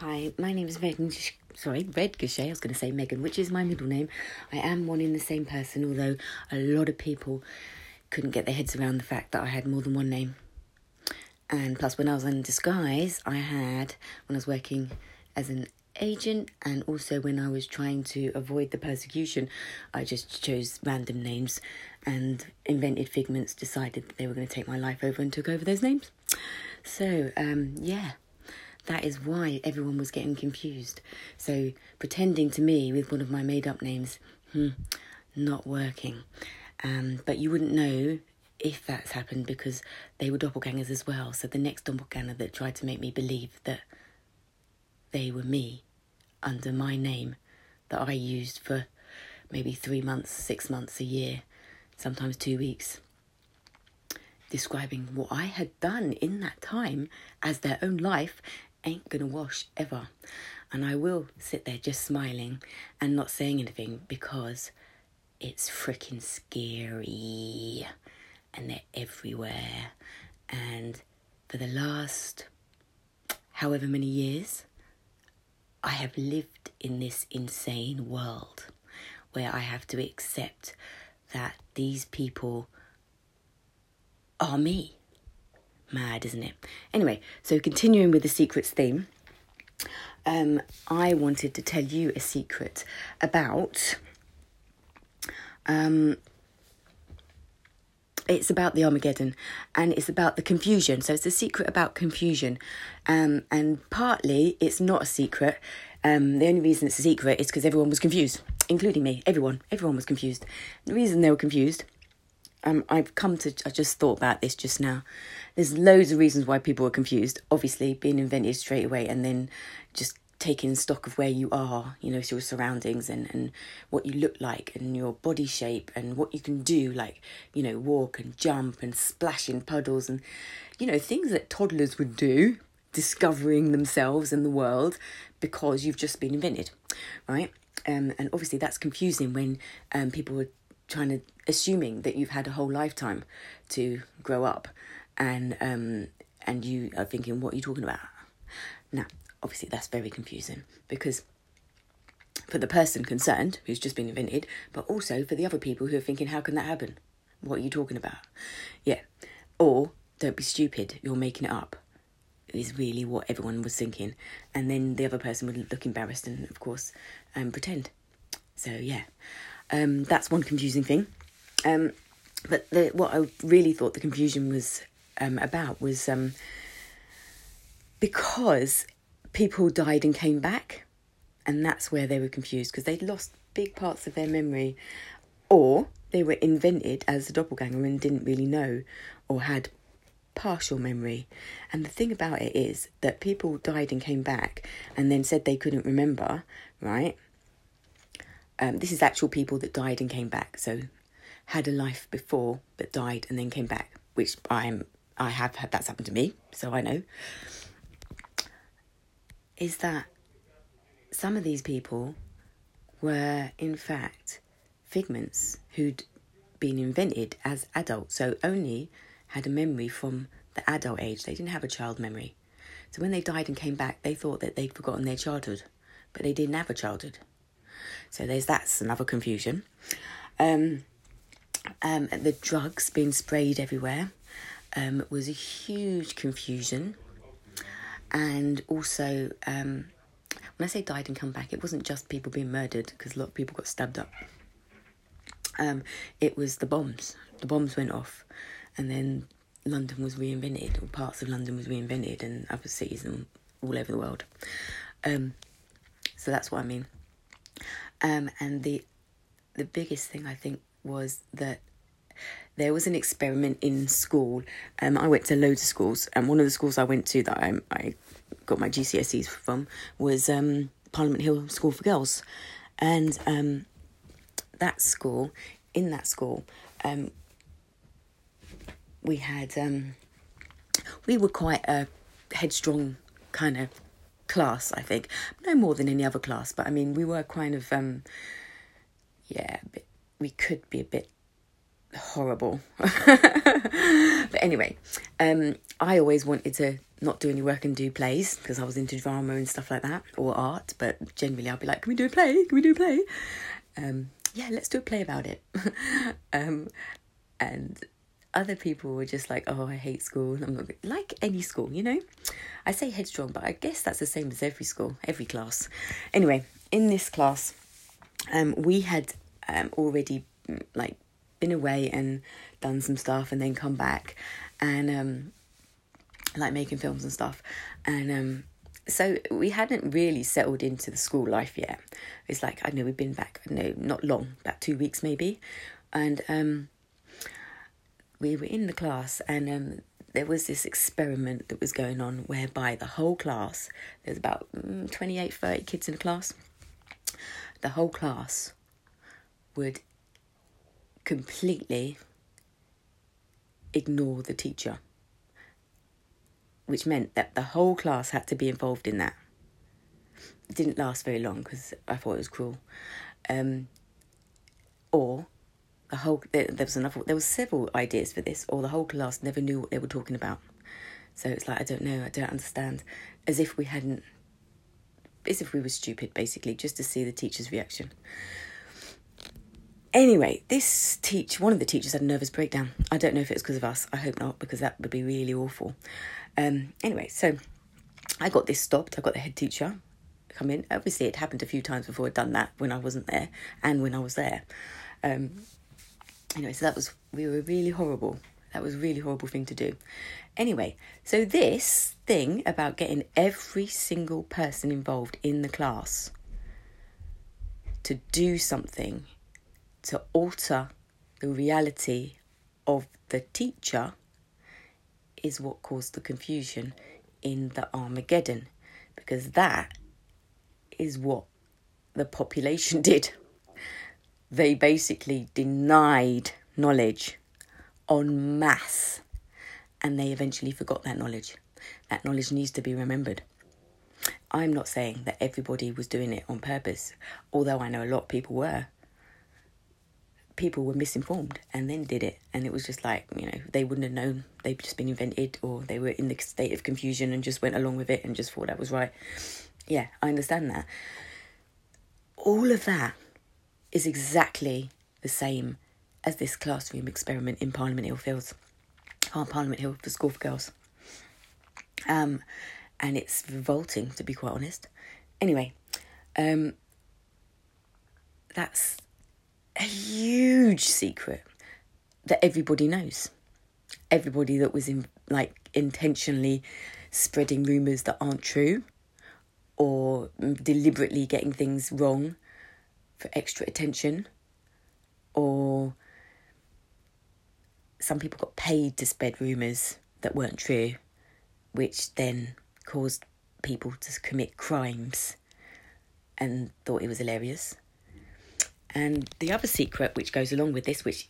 Hi, my name is Megan. Sorry, Red Gachet. I was going to say Megan, which is my middle name. I am one in the same person, although a lot of people couldn't get their heads around the fact that I had more than one name. And plus, when I was in disguise, I had, when I was working as an agent and also when I was trying to avoid the persecution, I just chose random names and invented figments, decided that they were going to take my life over and took over those names. So, um, yeah, that is why everyone was getting confused. So, pretending to me with one of my made up names, hmm, not working. Um, but you wouldn't know if that's happened because they were doppelgangers as well. So, the next doppelganger that tried to make me believe that they were me under my name that I used for maybe three months, six months, a year, sometimes two weeks describing what I had done in that time as their own life ain't gonna wash ever. And I will sit there just smiling and not saying anything because it's freaking scary and they're everywhere. And for the last however many years, I have lived in this insane world where I have to accept that these people are me. Mad, isn't it? Anyway, so continuing with the secrets theme, um, I wanted to tell you a secret about. Um, it's about the Armageddon and it's about the confusion. So it's a secret about confusion. Um, and partly it's not a secret. Um, the only reason it's a secret is because everyone was confused, including me. Everyone, everyone was confused. The reason they were confused um, I've come to, I just thought about this just now. There's loads of reasons why people are confused. Obviously, being invented straight away and then just taking stock of where you are, you know, your surroundings and, and what you look like and your body shape and what you can do, like, you know, walk and jump and splash in puddles and, you know, things that toddlers would do, discovering themselves and the world because you've just been invented, right? Um, and obviously that's confusing when um, people are trying to assuming that you've had a whole lifetime to grow up and um and you are thinking what are you talking about? Now obviously that's very confusing because for the person concerned who's just been invented but also for the other people who are thinking how can that happen? What are you talking about? Yeah. Or don't be stupid. You're making it up is really what everyone was thinking. And then the other person would look embarrassed and of course um, pretend. So yeah um, that's one confusing thing. Um, but the, what I really thought the confusion was um, about was um, because people died and came back, and that's where they were confused because they'd lost big parts of their memory, or they were invented as a doppelganger and didn't really know, or had partial memory. And the thing about it is that people died and came back and then said they couldn't remember, right? Um, this is actual people that died and came back. So had a life before but died and then came back, which I'm I have had that's happened to me, so I know. Is that some of these people were in fact figments who'd been invented as adults, so only had a memory from the adult age. They didn't have a child memory. So when they died and came back, they thought that they'd forgotten their childhood, but they didn't have a childhood. So there's that's another confusion. Um, um, the drugs being sprayed everywhere um, was a huge confusion. And also, um, when I say died and come back, it wasn't just people being murdered because a lot of people got stabbed up. Um, it was the bombs. The bombs went off, and then London was reinvented, or parts of London was reinvented, and other cities and all over the world. Um, so that's what I mean. Um, and the the biggest thing I think was that there was an experiment in school. Um, I went to loads of schools, and one of the schools I went to that I, I got my GCSEs from was um, Parliament Hill School for Girls, and um, that school, in that school, um, we had um, we were quite a headstrong kind of class, I think. No more than any other class, but I mean, we were kind of, um, yeah, bit, we could be a bit horrible. but anyway, um, I always wanted to not do any work and do plays because I was into drama and stuff like that or art. But generally, I'll be like, "Can we do a play? Can we do a play?" Um, yeah, let's do a play about it. um, and other people were just like, "Oh, I hate school." I'm not like any school, you know. I say headstrong, but I guess that's the same as every school, every class. Anyway, in this class, um, we had um, already mm, like been away and done some stuff, and then come back, and um, like making films and stuff. And um, so we hadn't really settled into the school life yet. It's like I know we've been back, no, not long, about two weeks maybe, and um, we were in the class, and um, there was this experiment that was going on whereby the whole class, there's about mm, 28, 30 kids in the class, the whole class would completely ignore the teacher which meant that the whole class had to be involved in that. It didn't last very long because I thought it was cruel. Um, or the whole there, there was another there was several ideas for this, or the whole class never knew what they were talking about. So it's like I don't know, I don't understand, as if we hadn't, as if we were stupid, basically, just to see the teacher's reaction. Anyway, this teach one of the teachers had a nervous breakdown. I don't know if it was because of us. I hope not, because that would be really awful. Um, anyway, so I got this stopped. I got the head teacher come in. Obviously, it happened a few times before I'd done that when I wasn't there and when I was there. Um, anyway, so that was we were really horrible. That was really horrible thing to do. Anyway, so this thing about getting every single person involved in the class to do something to alter the reality of the teacher is what caused the confusion in the Armageddon because that is what the population did. They basically denied knowledge en masse and they eventually forgot that knowledge. That knowledge needs to be remembered. I'm not saying that everybody was doing it on purpose, although I know a lot of people were people were misinformed and then did it and it was just like you know they wouldn't have known they'd just been invented or they were in the state of confusion and just went along with it and just thought that was right yeah i understand that all of that is exactly the same as this classroom experiment in parliament hill fields. Oh, parliament hill for school for girls. Um and it's revolting to be quite honest. Anyway um that's a huge secret that everybody knows. Everybody that was in like intentionally spreading rumors that aren't true or deliberately getting things wrong for extra attention or some people got paid to spread rumors that weren't true which then caused people to commit crimes and thought it was hilarious and the other secret, which goes along with this, which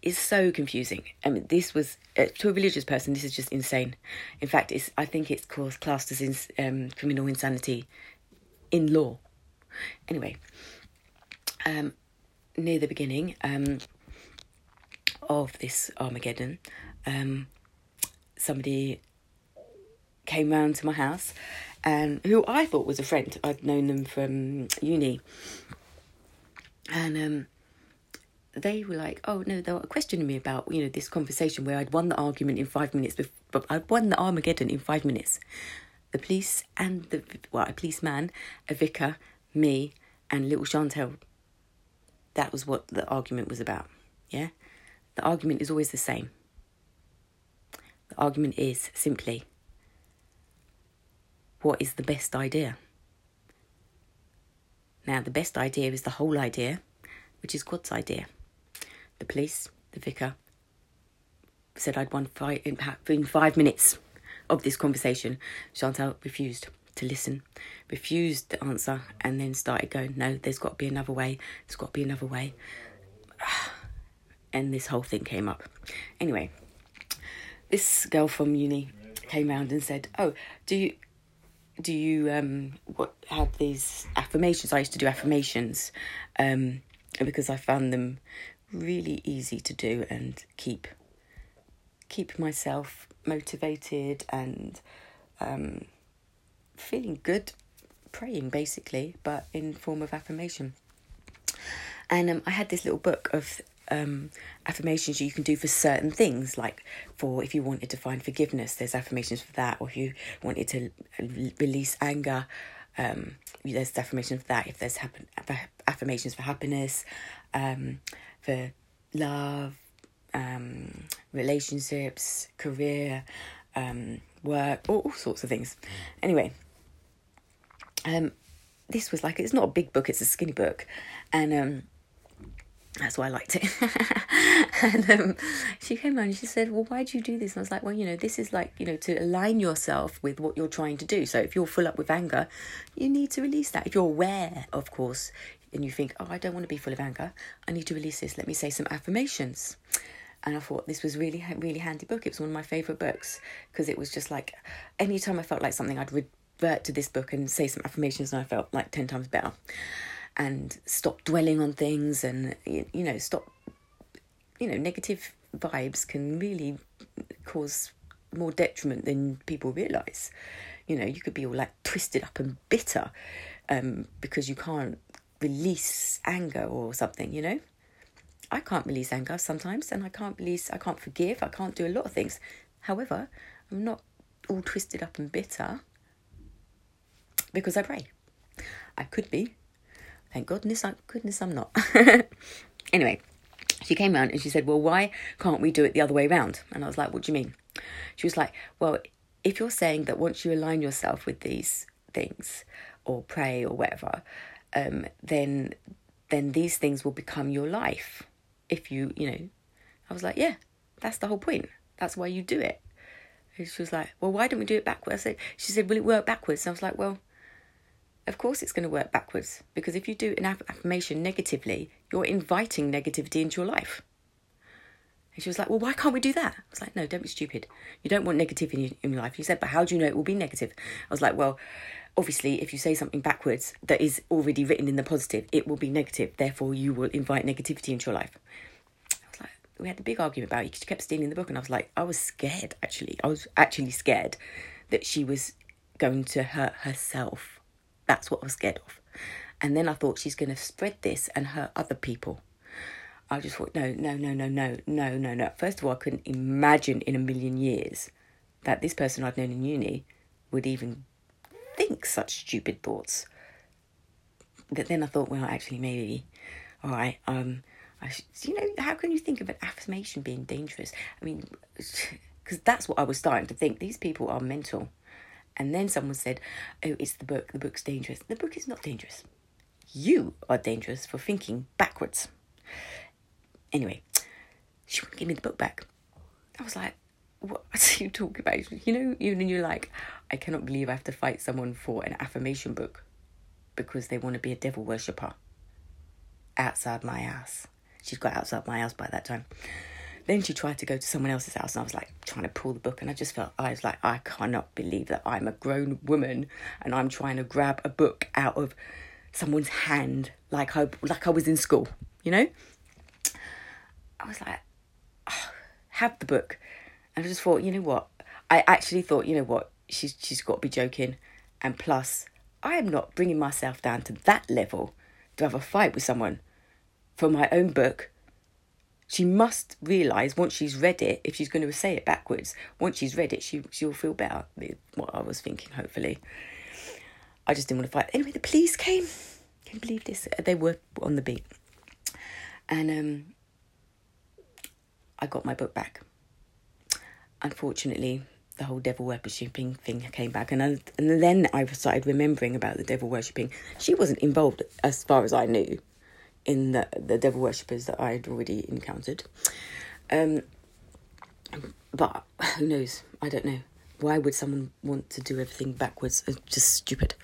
is so confusing. I mean, this was uh, to a religious person. This is just insane. In fact, it's I think it's called, classed as in, um, criminal insanity in law. Anyway, um, near the beginning um, of this Armageddon, um, somebody came round to my house, and who I thought was a friend. I'd known them from uni and um, they were like, "Oh no," they were questioning me about you know this conversation where I'd won the argument in five minutes, but I'd won the Armageddon in five minutes. The police and the well, a policeman, a vicar, me, and little Chantel. That was what the argument was about. Yeah, the argument is always the same. The argument is simply, what is the best idea? Now, the best idea is the whole idea, which is God's idea. The police, the vicar, said I'd won five, in five minutes of this conversation. Chantal refused to listen, refused to answer, and then started going, No, there's got to be another way, there's got to be another way. And this whole thing came up. Anyway, this girl from uni came round and said, Oh, do you do you um what have these affirmations? I used to do affirmations, um, because I found them really easy to do and keep keep myself motivated and um, feeling good praying basically but in form of affirmation. And um, i had this little book of um, affirmations you can do for certain things like for if you wanted to find forgiveness there's affirmations for that or if you wanted to release anger um, there's affirmations for that if there's happen- affirmations for happiness um, for love um, relationships career um, work all, all sorts of things. Anyway um, this was like it's not a big book; it's a skinny book, and um, that's why I liked it. and um, she came on and she said, "Well, why do you do this?" And I was like, "Well, you know, this is like you know to align yourself with what you're trying to do. So if you're full up with anger, you need to release that. If you're aware, of course." And you think, oh, I don't want to be full of anger. I need to release this. Let me say some affirmations and I thought this was really really handy book. It was one of my favorite books because it was just like anytime I felt like something, I'd read revert to this book and say some affirmations, and I felt like 10 times better. And stop dwelling on things and, you, you know, stop, you know, negative vibes can really cause more detriment than people realize. You know, you could be all like twisted up and bitter um, because you can't release anger or something, you know? I can't release anger sometimes and I can't release I can't forgive, I can't do a lot of things. However, I'm not all twisted up and bitter because I pray. I could be. Thank goodness, I, goodness I'm not. anyway, she came around and she said, Well, why can't we do it the other way around? And I was like, What do you mean? She was like, Well, if you're saying that once you align yourself with these things or pray or whatever, um, then then these things will become your life. If you, you know, I was like, Yeah, that's the whole point. That's why you do it. And she was like, Well, why don't we do it backwards? Said, she said, Will it work backwards? And I was like, Well, of course it's going to work backwards because if you do an affirmation negatively, you're inviting negativity into your life. And she was like, Well, why can't we do that? I was like, No, don't be stupid. You don't want negativity in your life. You said, But how do you know it will be negative? I was like, Well, obviously, if you say something backwards that is already written in the positive, it will be negative. Therefore, you will invite negativity into your life. I was like, We had the big argument about it. She kept stealing the book. And I was like, I was scared, actually. I was actually scared that she was going to hurt herself that's what I was scared of. And then I thought she's going to spread this and hurt other people. I just thought, no, no, no, no, no, no, no, no. First of all, I couldn't imagine in a million years that this person I'd known in uni would even think such stupid thoughts. But then I thought, well, actually, maybe, all right, um, I should, you know, how can you think of an affirmation being dangerous? I mean, because that's what I was starting to think. These people are mental. And then someone said, Oh, it's the book. The book's dangerous. The book is not dangerous. You are dangerous for thinking backwards. Anyway, she wouldn't give me the book back. I was like, What are you talking about? You know, even you're like, I cannot believe I have to fight someone for an affirmation book because they want to be a devil worshipper outside my house. She's got outside my house by that time. Then she tried to go to someone else's house, and I was like trying to pull the book, and I just felt I was like, I cannot believe that I'm a grown woman and I'm trying to grab a book out of someone's hand like I like I was in school, you know. I was like, oh, have the book, and I just thought, you know what? I actually thought, you know what? She's she's got to be joking, and plus, I am not bringing myself down to that level to have a fight with someone for my own book she must realise once she's read it, if she's going to say it backwards, once she's read it, she she'll feel better. What I was thinking, hopefully. I just didn't want to fight. Anyway, the police came. Can you believe this? They were on the beat, and um, I got my book back. Unfortunately, the whole devil worshipping thing came back, and I, and then I started remembering about the devil worshipping. She wasn't involved, as far as I knew in the, the devil worshippers that I had already encountered. Um, but who knows? I don't know. Why would someone want to do everything backwards? It's just stupid.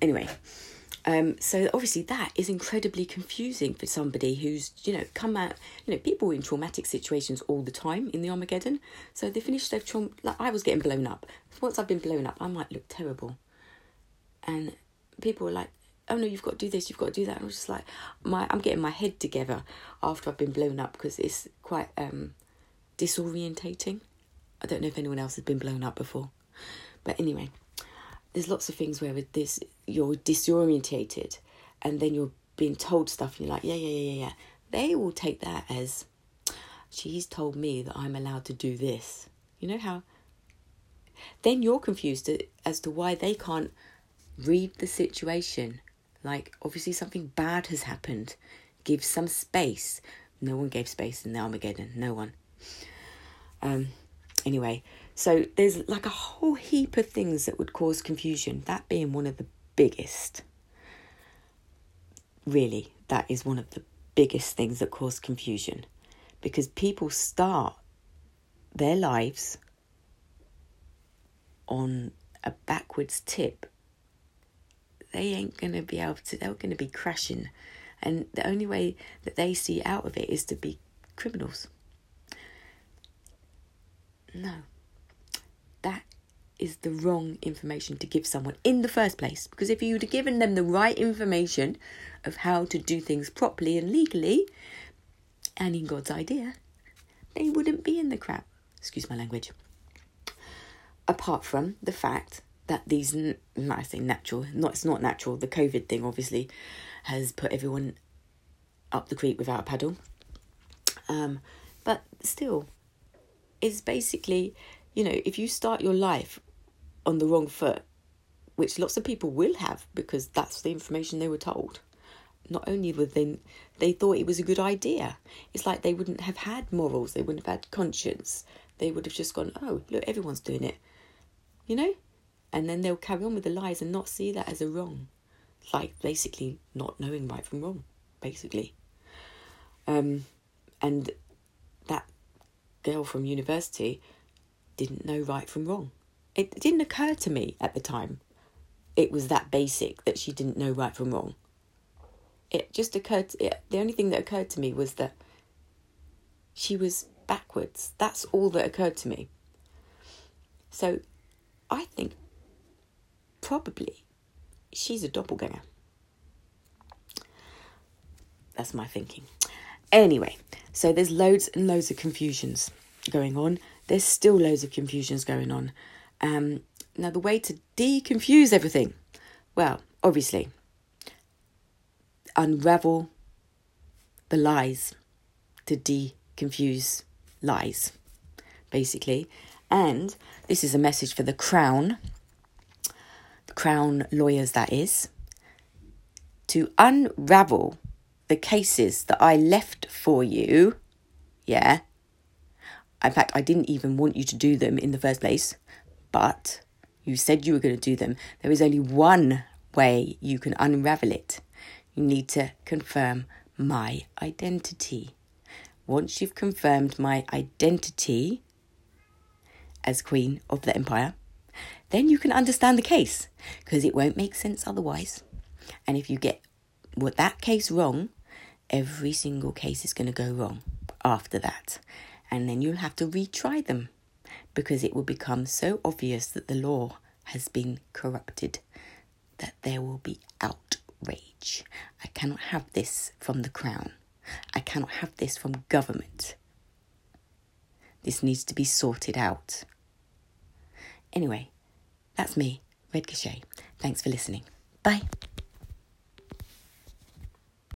Anyway, um, so obviously that is incredibly confusing for somebody who's you know come out. You know, people in traumatic situations all the time in the Armageddon. So they finished their trauma. Like I was getting blown up. Once I've been blown up, I might look terrible, and people were like, oh no, you've got to do this, you've got to do that. And I was just like, my, I'm getting my head together after I've been blown up because it's quite um, disorientating. I don't know if anyone else has been blown up before, but anyway, there's lots of things where with this you're disorientated, and then you're being told stuff, and you're like, yeah, yeah, yeah, yeah. They will take that as she's told me that I'm allowed to do this. You know how? Then you're confused as to why they can't read the situation. Like, obviously, something bad has happened. Give some space. No one gave space in the Armageddon. No one. Um, anyway, so there's like a whole heap of things that would cause confusion, that being one of the biggest. Really, that is one of the biggest things that cause confusion because people start their lives on a backwards tip. They ain't going to be able to, they're going to be crashing. And the only way that they see out of it is to be criminals. No. That is the wrong information to give someone in the first place. Because if you'd have given them the right information of how to do things properly and legally, and in God's idea, they wouldn't be in the crap. Excuse my language. Apart from the fact that these, I say natural, not it's not natural. The COVID thing obviously has put everyone up the creek without a paddle. Um, but still, it's basically, you know, if you start your life on the wrong foot, which lots of people will have because that's the information they were told. Not only would they they thought it was a good idea. It's like they wouldn't have had morals, they wouldn't have had conscience. They would have just gone, Oh, look, everyone's doing it. You know? And then they'll carry on with the lies and not see that as a wrong. Like basically not knowing right from wrong, basically. Um and that girl from university didn't know right from wrong. It didn't occur to me at the time. It was that basic that she didn't know right from wrong. It just occurred. To, it, the only thing that occurred to me was that she was backwards. That's all that occurred to me. So, I think probably she's a doppelganger. That's my thinking. Anyway, so there's loads and loads of confusions going on. There's still loads of confusions going on. Um, now, the way to deconfuse everything, well, obviously, unravel the lies to deconfuse lies, basically. And this is a message for the Crown, Crown lawyers, that is, to unravel the cases that I left for you. Yeah. In fact, I didn't even want you to do them in the first place but you said you were going to do them. There is only one way you can unravel it. You need to confirm my identity. Once you've confirmed my identity as Queen of the Empire, then you can understand the case because it won't make sense otherwise. And if you get what that case wrong, every single case is going to go wrong after that. And then you'll have to retry them because it will become so obvious that the law has been corrupted that there will be outrage. I cannot have this from the crown. I cannot have this from government. This needs to be sorted out. Anyway, that's me, Red Cachet. Thanks for listening. Bye.